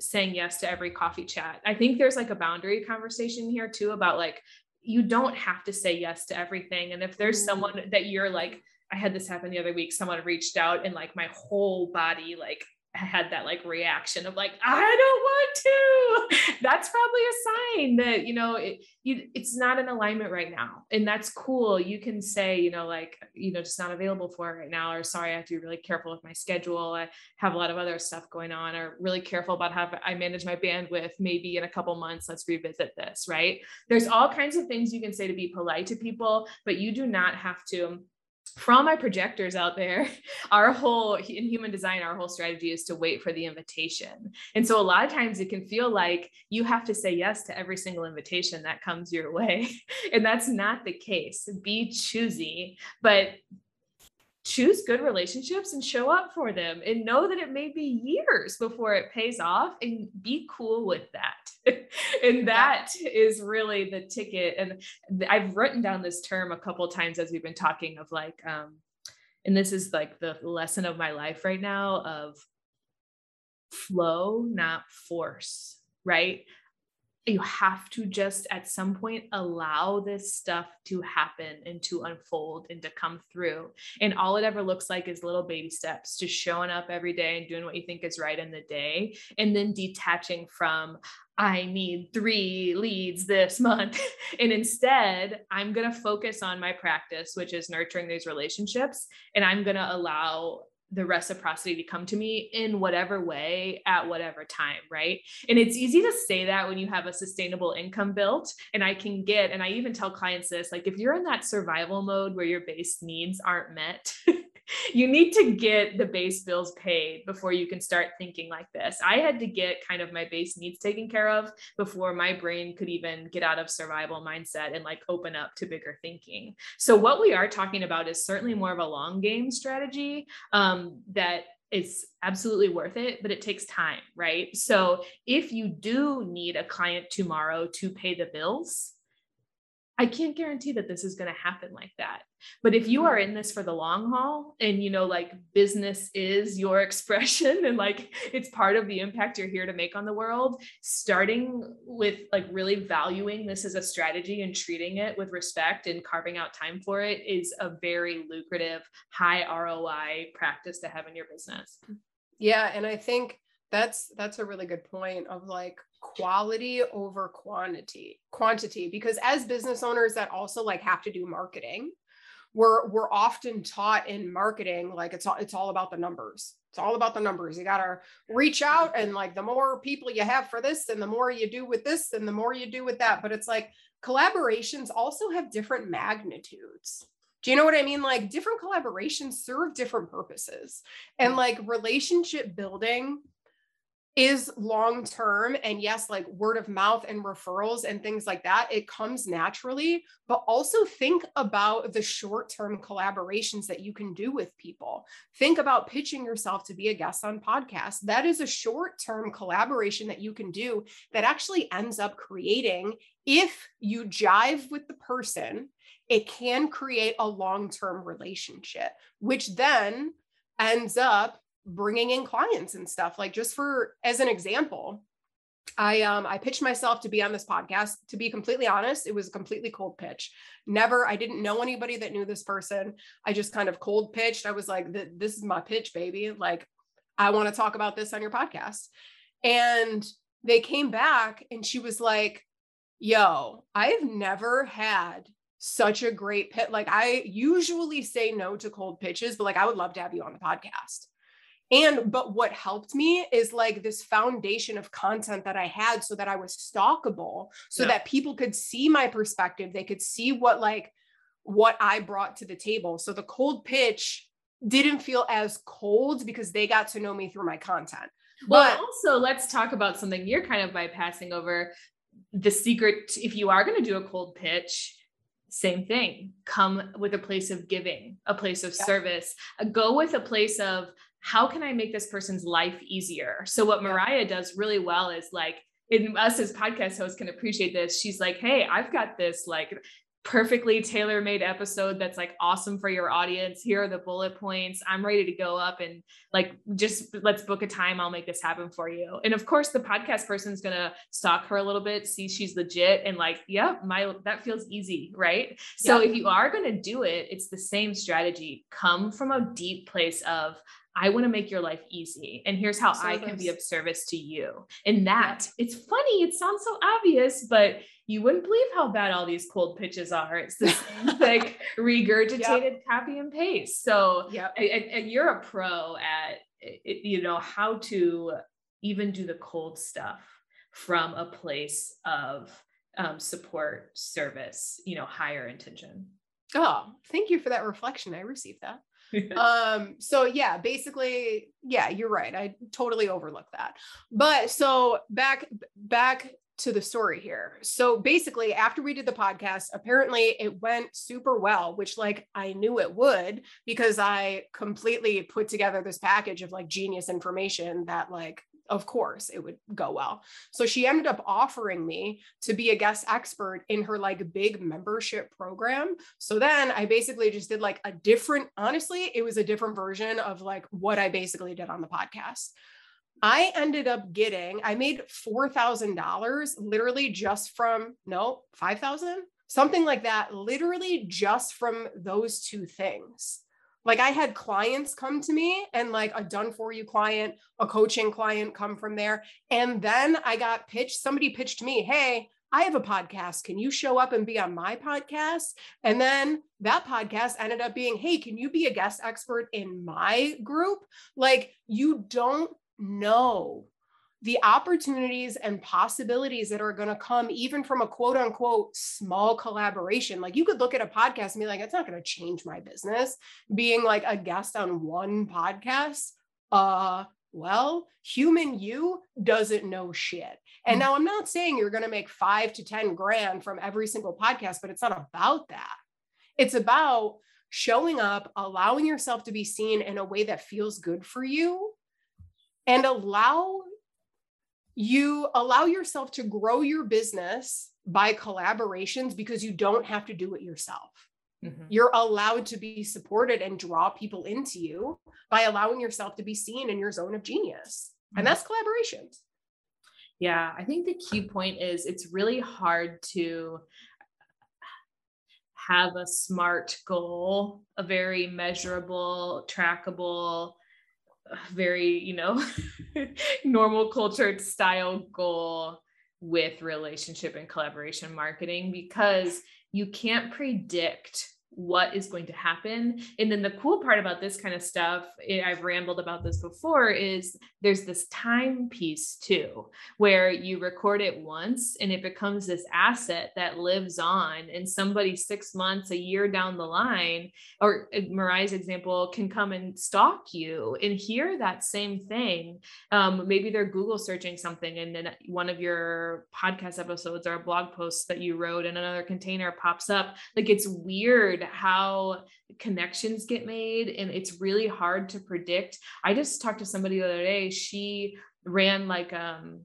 saying yes to every coffee chat. I think there's like a boundary conversation here too about like you don't have to say yes to everything. And if there's mm. someone that you're like, I had this happen the other week, someone reached out and like my whole body like had that like reaction of like i don't want to. That's probably a sign that you know it, you, it's not in alignment right now. And that's cool. You can say you know like you know just not available for right now or sorry i have to be really careful with my schedule. I have a lot of other stuff going on or really careful about how i manage my bandwidth. Maybe in a couple months let's revisit this right? There's all kinds of things you can say to be polite to people but you do not have to for all my projectors out there, our whole in human design, our whole strategy is to wait for the invitation. And so a lot of times it can feel like you have to say yes to every single invitation that comes your way. And that's not the case. Be choosy, but choose good relationships and show up for them and know that it may be years before it pays off and be cool with that. and that is really the ticket. And I've written down this term a couple times as we've been talking of like, um, and this is like the lesson of my life right now of flow, not force, right? You have to just at some point allow this stuff to happen and to unfold and to come through. And all it ever looks like is little baby steps, just showing up every day and doing what you think is right in the day, and then detaching from, I need three leads this month. and instead, I'm going to focus on my practice, which is nurturing these relationships. And I'm going to allow the reciprocity to come to me in whatever way at whatever time, right? And it's easy to say that when you have a sustainable income built. And I can get, and I even tell clients this like, if you're in that survival mode where your base needs aren't met, you need to get the base bills paid before you can start thinking like this. I had to get kind of my base needs taken care of before my brain could even get out of survival mindset and like open up to bigger thinking. So, what we are talking about is certainly more of a long game strategy um, that is absolutely worth it, but it takes time, right? So, if you do need a client tomorrow to pay the bills, I can't guarantee that this is going to happen like that. But if you are in this for the long haul and you know, like business is your expression and like it's part of the impact you're here to make on the world, starting with like really valuing this as a strategy and treating it with respect and carving out time for it is a very lucrative, high ROI practice to have in your business. Yeah. And I think that's that's a really good point of like quality over quantity quantity because as business owners that also like have to do marketing we're we're often taught in marketing like it's all it's all about the numbers. It's all about the numbers. You got to reach out and like the more people you have for this and the more you do with this and the more you do with that. But it's like collaborations also have different magnitudes. Do you know what I mean? Like different collaborations serve different purposes. And like relationship building is long term and yes like word of mouth and referrals and things like that it comes naturally but also think about the short term collaborations that you can do with people. Think about pitching yourself to be a guest on podcasts. That is a short term collaboration that you can do that actually ends up creating if you jive with the person it can create a long term relationship which then ends up bringing in clients and stuff like just for as an example i um i pitched myself to be on this podcast. To be completely honest it was a completely cold pitch. Never i didn't know anybody that knew this person. I just kind of cold pitched. I was like this is my pitch baby. Like i want to talk about this on your podcast. And they came back and she was like yo i've never had such a great pit like i usually say no to cold pitches but like i would love to have you on the podcast and but what helped me is like this foundation of content that I had so that I was stalkable, so yeah. that people could see my perspective. They could see what like what I brought to the table. So the cold pitch didn't feel as cold because they got to know me through my content. Well, but, also let's talk about something you're kind of bypassing over the secret. If you are going to do a cold pitch, same thing. Come with a place of giving, a place of yeah. service. Uh, go with a place of how can I make this person's life easier? So what Mariah does really well is like, and us as podcast hosts can appreciate this. She's like, hey, I've got this like perfectly tailor-made episode that's like awesome for your audience. Here are the bullet points. I'm ready to go up and like just let's book a time. I'll make this happen for you. And of course, the podcast person's gonna stalk her a little bit, see she's legit, and like, yeah, my that feels easy, right? So if you are gonna do it, it's the same strategy. Come from a deep place of I want to make your life easy. And here's how I can be of service to you. And that yeah. it's funny, it sounds so obvious, but you wouldn't believe how bad all these cold pitches are. It's the same like regurgitated yep. copy and paste. So yeah, and you're a pro at you know how to even do the cold stuff from a place of um, support, service, you know, higher intention. Oh, thank you for that reflection. I received that. um so yeah basically yeah you're right i totally overlooked that but so back back to the story here. So basically, after we did the podcast, apparently it went super well, which like I knew it would because I completely put together this package of like genius information that like of course it would go well. So she ended up offering me to be a guest expert in her like big membership program. So then I basically just did like a different, honestly, it was a different version of like what I basically did on the podcast. I ended up getting, I made $4,000 literally just from, no, 5,000, something like that, literally just from those two things. Like I had clients come to me and like a done for you client, a coaching client come from there. And then I got pitched, somebody pitched me, hey, I have a podcast. Can you show up and be on my podcast? And then that podcast ended up being, hey, can you be a guest expert in my group? Like, you don't know the opportunities and possibilities that are going to come even from a quote unquote small collaboration. Like you could look at a podcast and be like, it's not going to change my business being like a guest on one podcast. Uh, well, human you doesn't know shit. And hmm. now I'm not saying you're going to make five to 10 grand from every single podcast, but it's not about that. It's about showing up, allowing yourself to be seen in a way that feels good for you and allow you allow yourself to grow your business by collaborations because you don't have to do it yourself. Mm-hmm. You're allowed to be supported and draw people into you by allowing yourself to be seen in your zone of genius. Mm-hmm. And that's collaborations. Yeah, I think the key point is it's really hard to have a smart goal, a very measurable, trackable, very, you know, normal cultured style goal with relationship and collaboration marketing because you can't predict what is going to happen. And then the cool part about this kind of stuff, eh, I've rambled about this before, is there's this time piece too, where you record it once and it becomes this asset that lives on. And somebody six months, a year down the line, or eh, Mariah's example, can come and stalk you and hear that same thing. Um, maybe they're Google searching something and then one of your podcast episodes or a blog post that you wrote in another container pops up. Like it's weird how connections get made and it's really hard to predict. I just talked to somebody the other day. She ran like um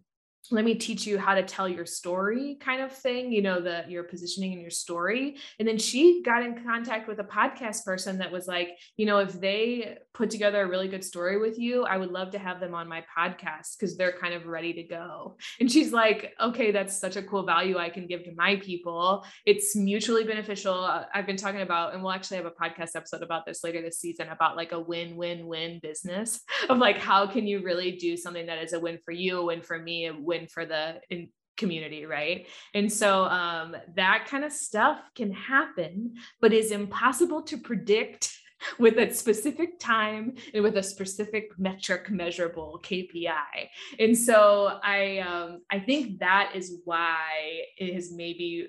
let me teach you how to tell your story kind of thing you know the your positioning and your story and then she got in contact with a podcast person that was like you know if they put together a really good story with you i would love to have them on my podcast because they're kind of ready to go. And she's like okay that's such a cool value i can give to my people. It's mutually beneficial. Uh, i've been talking about and we'll actually have a podcast episode about this later this season about like a win-win-win business of like how can you really do something that is a win for you a win for me a win for the in, community right? And so um, that kind of stuff can happen but is impossible to predict with a specific time and with a specific metric measurable KPI. And so I um, I think that is why it has maybe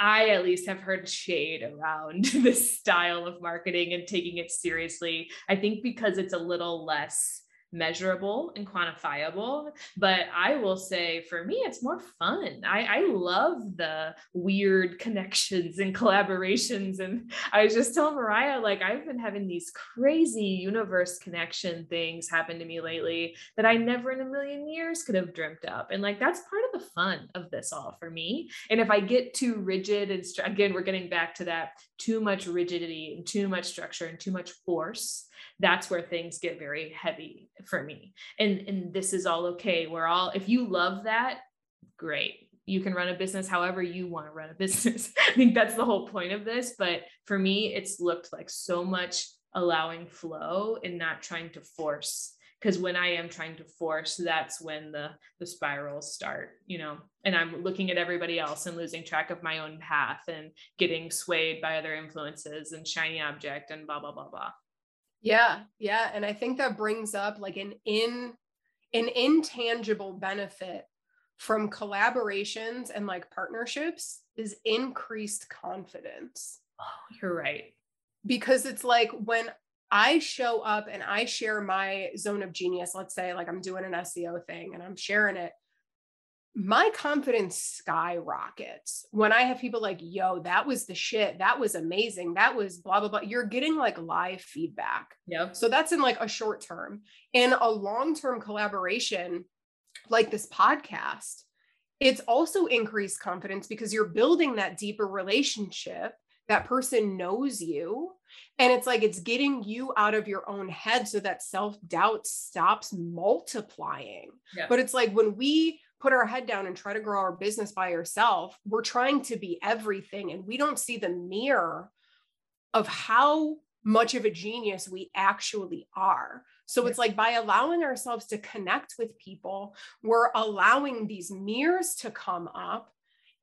I at least have heard shade around this style of marketing and taking it seriously. I think because it's a little less measurable and quantifiable. But I will say for me, it's more fun. I, I love the weird connections and collaborations. And I was just telling Mariah, like, I've been having these crazy universe connection things happen to me lately that I never in a million years could have dreamt up. And like, that's part of the fun of this all for me. And if I get too rigid and again, we're getting back to that too much rigidity and too much structure and too much force that's where things get very heavy for me. And and this is all okay. We're all if you love that great. You can run a business however you want to run a business. I think that's the whole point of this but for me it's looked like so much allowing flow and not trying to force because when i am trying to force that's when the the spirals start you know? And i'm looking at everybody else and losing track of my own path and getting swayed by other influences and shiny object and blah blah blah blah yeah yeah and i think that brings up like an in an intangible benefit from collaborations and like partnerships is increased confidence. Oh you're right. Because it's like when I show up and I share my zone of genius, let's say like I'm doing an SEO thing and I'm sharing it, my confidence skyrockets when I have people like, yo, that was the shit. That was amazing. That was blah, blah, blah. You're getting like live feedback. Yeah. So that's in like a short term. In a long term collaboration, like this podcast, it's also increased confidence because you're building that deeper relationship that person knows you and it's like it's getting you out of your own head so that self-doubt stops multiplying yeah. but it's like when we put our head down and try to grow our business by ourselves we're trying to be everything and we don't see the mirror of how much of a genius we actually are so it's like by allowing ourselves to connect with people we're allowing these mirrors to come up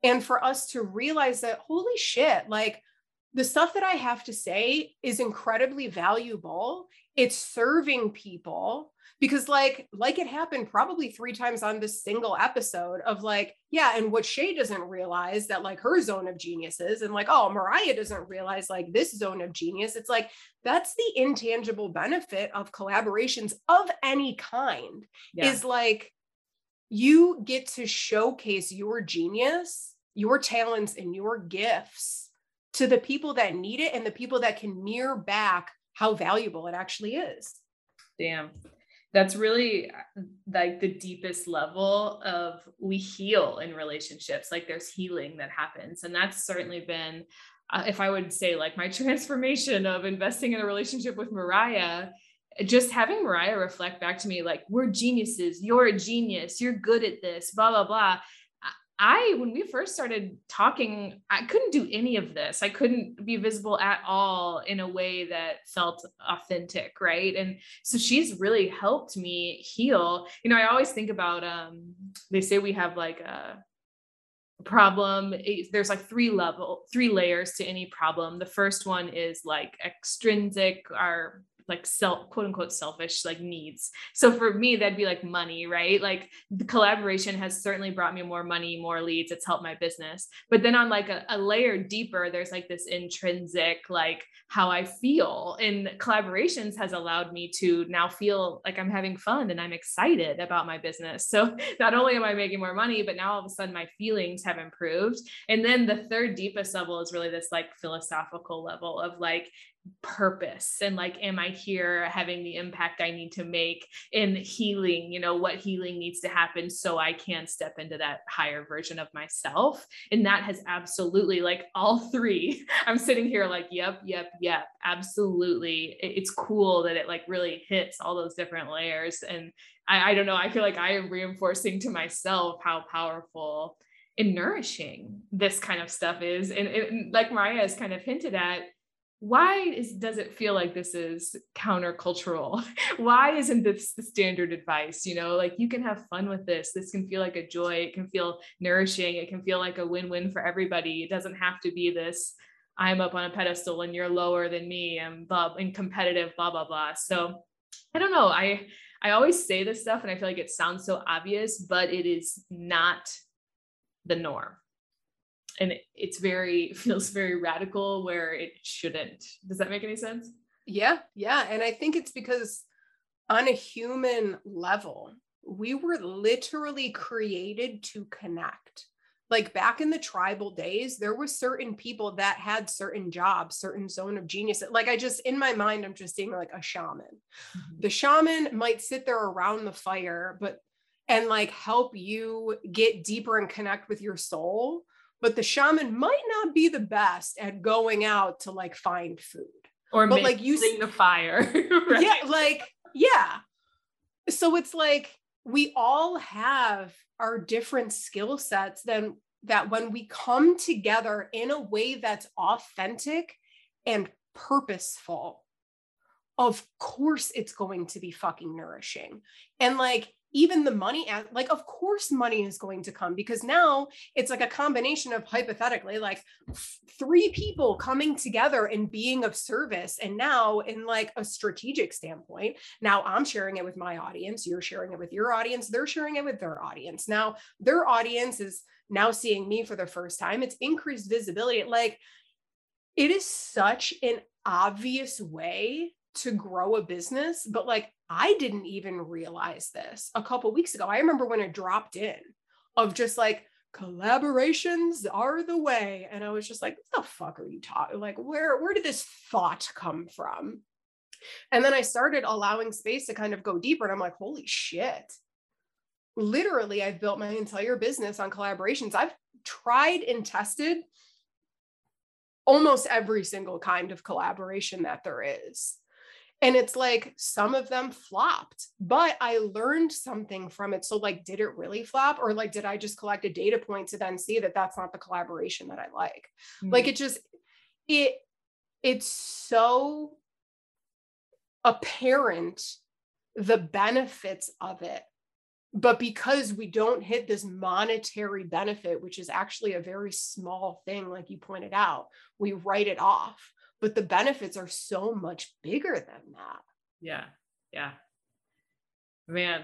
and for us to realize that holy shit like the stuff that I have to say is incredibly valuable. It's serving people because like like it happened probably three times on this single episode of like yeah and what shay doesn't realize that like her zone of genius is and like oh mariah doesn't realize like this zone of genius it's like that's the intangible benefit of collaborations of any kind yeah. is like you get to showcase your genius your talents and your gifts to the people that need it and the people that can mirror back how valuable it actually is. Damn. That's really uh, like the deepest level of we heal in relationships. Like there's healing that happens. And that's certainly been, uh, if I would say, like my transformation of investing in a relationship with Mariah just having Mariah reflect back to me, like, we're geniuses, you're a genius, you're good at this, blah, blah, blah. I, when we first started talking, I couldn't do any of this. I couldn't be visible at all in a way that felt authentic. Right. And so she's really helped me heal. You know, I always think about, um, they say we have like a, problem there's like three level three layers to any problem the first one is like extrinsic our like self quote unquote selfish like needs. So for me that'd be like money right? Like the collaboration has certainly brought me more money more leads. It's helped my business. But then on like a, a layer deeper there's like this intrinsic like how i feel. And collaborations has allowed me to now feel like i'm having fun and i'm excited about my business. So not only am i making more money but now all of a sudden my feelings have improved. And then the third deepest level is really this like philosophical level of like purpose and like am i here having the impact i need to make in healing you know what healing needs to happen so i can step into that higher version of myself? And that has absolutely like all three i'm sitting here like yep yep yep absolutely. It's cool that it like really hits all those different layers. And i, I don't know i feel like i am reinforcing to myself how powerful and nourishing this kind of stuff is. And, and like mariah has kind of hinted at why is does it feel like this is countercultural? Why isn't this the standard advice? You know like you can have fun with this. This can feel like a joy. It can feel nourishing. It can feel like a win-win for everybody. It doesn't have to be this i'm up on a pedestal and you're lower than me. And blah and competitive blah blah blah. So i don't know. I i always say this stuff and i feel like it sounds so obvious but it is not the norm and it's very feels very radical where it shouldn't. Does that make any sense? Yeah yeah and i think it's because on a human level we were literally created to connect. Like back in the tribal days there were certain people that had certain jobs certain zone of genius. Like i just in my mind i'm just seeing like a shaman. Mm-hmm. the shaman might sit there around the fire but and like help you get deeper and connect with your soul but the shaman might not be the best at going out to like find food or but like using the fire right? yeah like yeah so it's like we all have our different skill sets then that when we come together in a way that's authentic and purposeful of course it's going to be fucking nourishing. And like even the money like of course money is going to come because now it's like a combination of hypothetically like three people coming together and being of service. And now in like a strategic standpoint now i'm sharing it with my audience you're sharing it with your audience they're sharing it with their audience. Now their audience is now seeing me for the first time. It's increased visibility. Like it is such an obvious way to grow a business but like I didn't even realize this a couple weeks ago. I remember when it dropped in of just like collaborations are the way. And I was just like, what the fuck are you talking? Like, where, where did this thought come from? And then I started allowing space to kind of go deeper. And I'm like, holy shit. Literally, I've built my entire business on collaborations. I've tried and tested almost every single kind of collaboration that there is. And it's like some of them flopped, but I learned something from it. So, like, did it really flop? Or, like, did I just collect a data point to then see that that's not the collaboration that I like? Mm-hmm. Like, it just, it, it's so apparent the benefits of it. But because we don't hit this monetary benefit, which is actually a very small thing, like you pointed out, we write it off but the benefits are so much bigger than that. Yeah. Yeah. Man.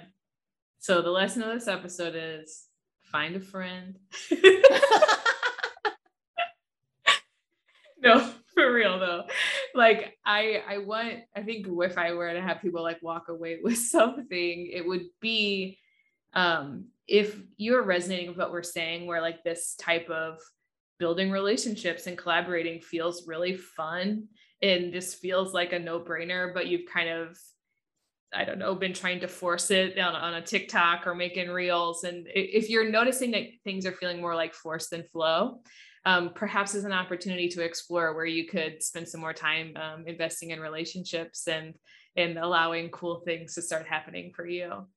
So the lesson of this episode is find a friend. no, for real though. Like I I want I think if I were to have people like walk away with something, it would be um if you're resonating with what we're saying, where like this type of building relationships and collaborating feels really fun. And just feels like a no-brainer but you've kind of i don't know been trying to force it on, on a tiktok or making reels. And if you're noticing that things are feeling more like force than flow um, perhaps is an opportunity to explore where you could spend some more time um, investing in relationships and and allowing cool things to start happening for you.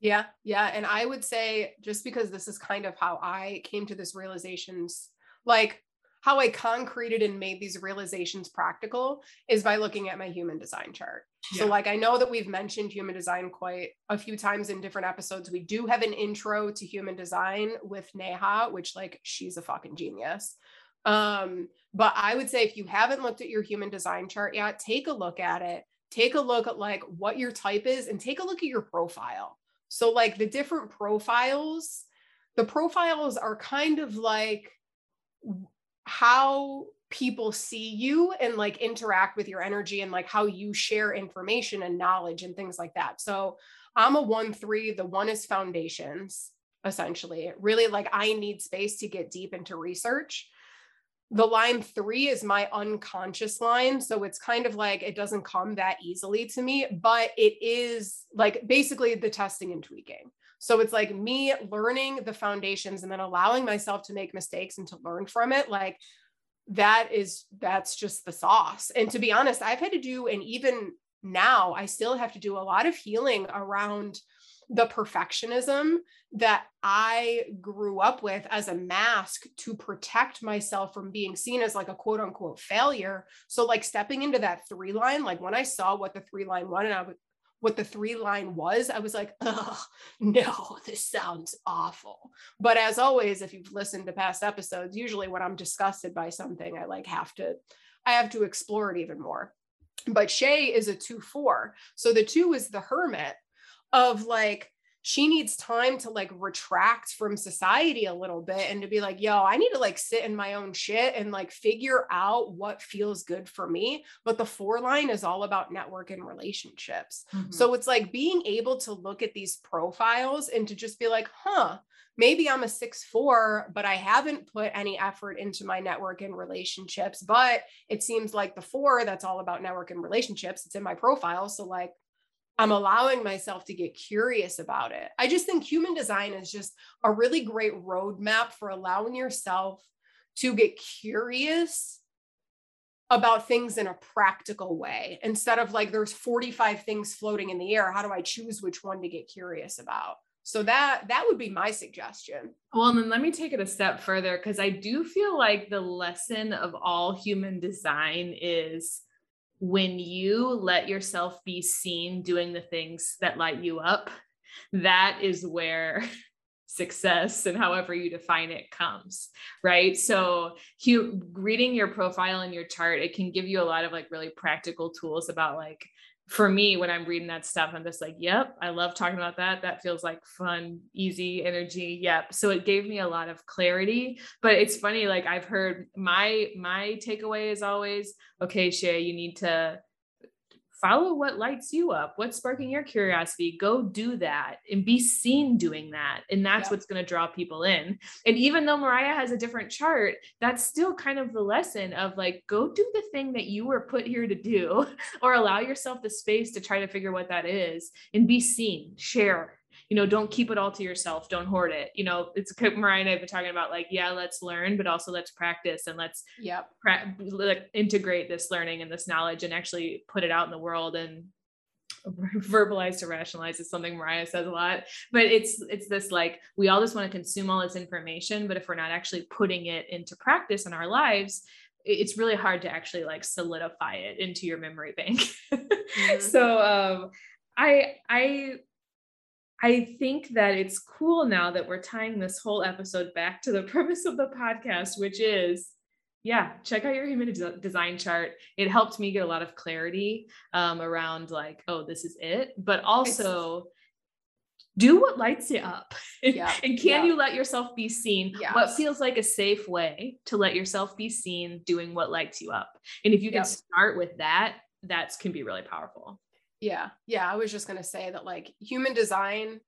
Yeah yeah. And i would say just because this is kind of how i came to this realizations like how I concreted and made these realizations practical is by looking at my human design chart. Yeah. So, like, I know that we've mentioned human design quite a few times in different episodes. We do have an intro to human design with Neha, which, like, she's a fucking genius. Um, but I would say if you haven't looked at your human design chart yet, take a look at it. Take a look at like what your type is and take a look at your profile. So, like, the different profiles, the profiles are kind of like, how people see you and like interact with your energy and like how you share information and knowledge and things like that. So I'm a one three. The one is foundations, essentially. Really, like I need space to get deep into research. The line three is my unconscious line. So it's kind of like it doesn't come that easily to me, but it is like basically the testing and tweaking. So it's like me learning the foundations and then allowing myself to make mistakes and to learn from it. Like that is, that's just the sauce. And to be honest, I've had to do, and even now, I still have to do a lot of healing around the perfectionism that I grew up with as a mask to protect myself from being seen as like a quote unquote failure. So, like stepping into that three line, like when I saw what the three line one, and I was what the three line was, I was like, oh, no, this sounds awful. But as always, if you've listened to past episodes, usually when I'm disgusted by something, I like have to, I have to explore it even more. But Shay is a two four. So the two is the hermit of like, she needs time to like retract from society a little bit and to be like, yo, I need to like sit in my own shit and like figure out what feels good for me. But the four line is all about network and relationships. Mm-hmm. So it's like being able to look at these profiles and to just be like, huh, maybe I'm a six four, but I haven't put any effort into my network and relationships. But it seems like the four that's all about network and relationships. It's in my profile. So like I'm allowing myself to get curious about it. I just think human design is just a really great roadmap for allowing yourself to get curious about things in a practical way instead of like there's 45 things floating in the air. How do i choose which one to get curious about? So that that would be my suggestion. Well and then let me take it a step further because i do feel like the lesson of all human design is when you let yourself be seen doing the things that light you up, that is where success and however you define it comes right? So you reading your profile and your chart it can give you a lot of like really practical tools about like for me when i'm reading that stuff i'm just like yep i love talking about that. That feels like fun easy energy. Yep. So it gave me a lot of clarity but it's funny like i've heard my my takeaway is always okay shay you need to follow what lights you up what's sparking your curiosity go do that and be seen doing that. And that's what's going to draw people in. And even though mariah has a different chart that's still kind of the lesson of like go do the thing that you were put here to do or allow yourself the space to try to figure what that is and be seen share you know, don't keep it all to yourself. Don't hoard it. You know, it's Mariah and I've been talking about like, yeah, let's learn, but also let's practice and let's yeah pra- like, integrate this learning and this knowledge and actually put it out in the world and verbalize to rationalize is something Mariah says a lot, but it's it's this like we all just want to consume all this information, but if we're not actually putting it into practice in our lives, it's really hard to actually like solidify it into your memory bank. mm-hmm. So um I I I think that it's cool now that we're tying this whole episode back to the premise of the podcast, which is yeah, check out your human design chart. It helped me get a lot of clarity um, around like, oh, this is it. But also, do what lights you up. Yeah. and can yeah. you let yourself be seen? Yes. What feels like a safe way to let yourself be seen doing what lights you up? And if you can yep. start with that, that can be really powerful. Yeah. Yeah. I was just going to say that like human design,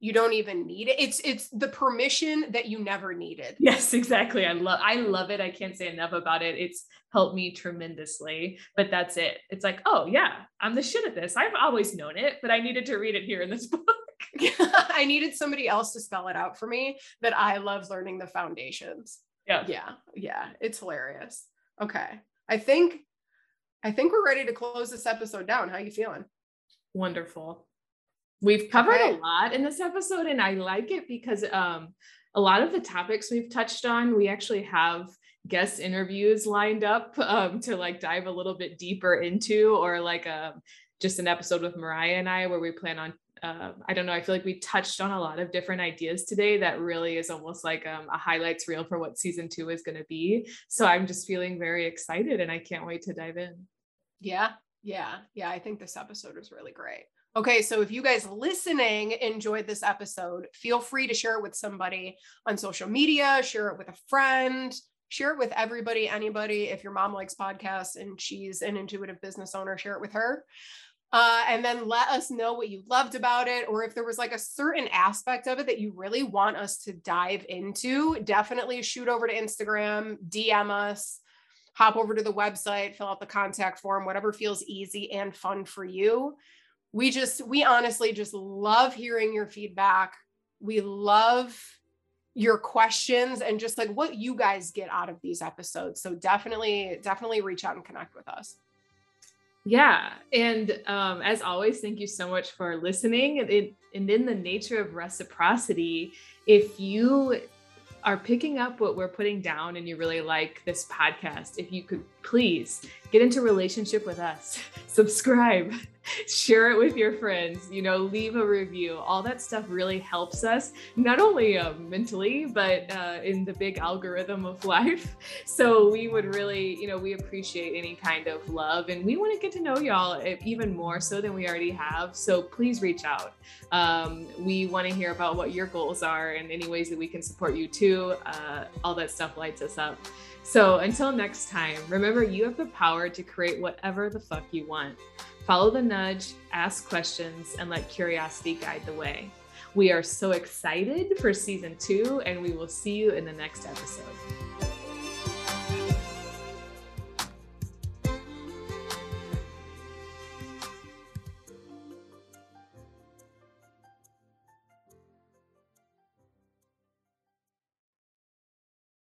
you don't even need it. It's it's the permission that you never needed. Yes, exactly. I love I love it. I can't say enough about it. It's helped me tremendously. But that's it. It's like, oh yeah, I'm the shit at this. I've always known it, but I needed to read it here in this book. I needed somebody else to spell it out for me that I love learning the foundations. Yeah. Yeah. Yeah. It's hilarious. Okay. I think I think we're ready to close this episode down. How are you feeling? Wonderful. We've covered okay. a lot in this episode, and I like it because um, a lot of the topics we've touched on, we actually have guest interviews lined up um, to like dive a little bit deeper into, or like a um, just an episode with Mariah and I where we plan on. Uh, I don't know. I feel like we touched on a lot of different ideas today. That really is almost like um, a highlights reel for what season two is going to be. So I'm just feeling very excited, and I can't wait to dive in. Yeah, yeah, yeah. I think this episode was really great. Okay, so if you guys listening enjoyed this episode, feel free to share it with somebody on social media, share it with a friend, share it with everybody, anybody. If your mom likes podcasts and she's an intuitive business owner, share it with her. Uh, and then let us know what you loved about it, or if there was like a certain aspect of it that you really want us to dive into, definitely shoot over to Instagram, DM us, hop over to the website, fill out the contact form, whatever feels easy and fun for you. We just we honestly just love hearing your feedback. We love your questions and just like what you guys get out of these episodes. So definitely definitely reach out and connect with us. Yeah and um, as always thank you so much for listening. And, and in the nature of reciprocity if you are picking up what we're putting down and you really like this podcast if you could please get into relationship with us. Subscribe share it with your friends, you know, leave a review. All that stuff really helps us, not only uh, mentally, but uh, in the big algorithm of life. So we would really, you know, we appreciate any kind of love and we want to get to know y'all even more so than we already have. So please reach out. Um, we want to hear about what your goals are and any ways that we can support you too. Uh, all that stuff lights us up. So until next time, remember you have the power to create whatever the fuck you want. Follow the nudge, ask questions, and let curiosity guide the way. We are so excited for season two, and we will see you in the next episode.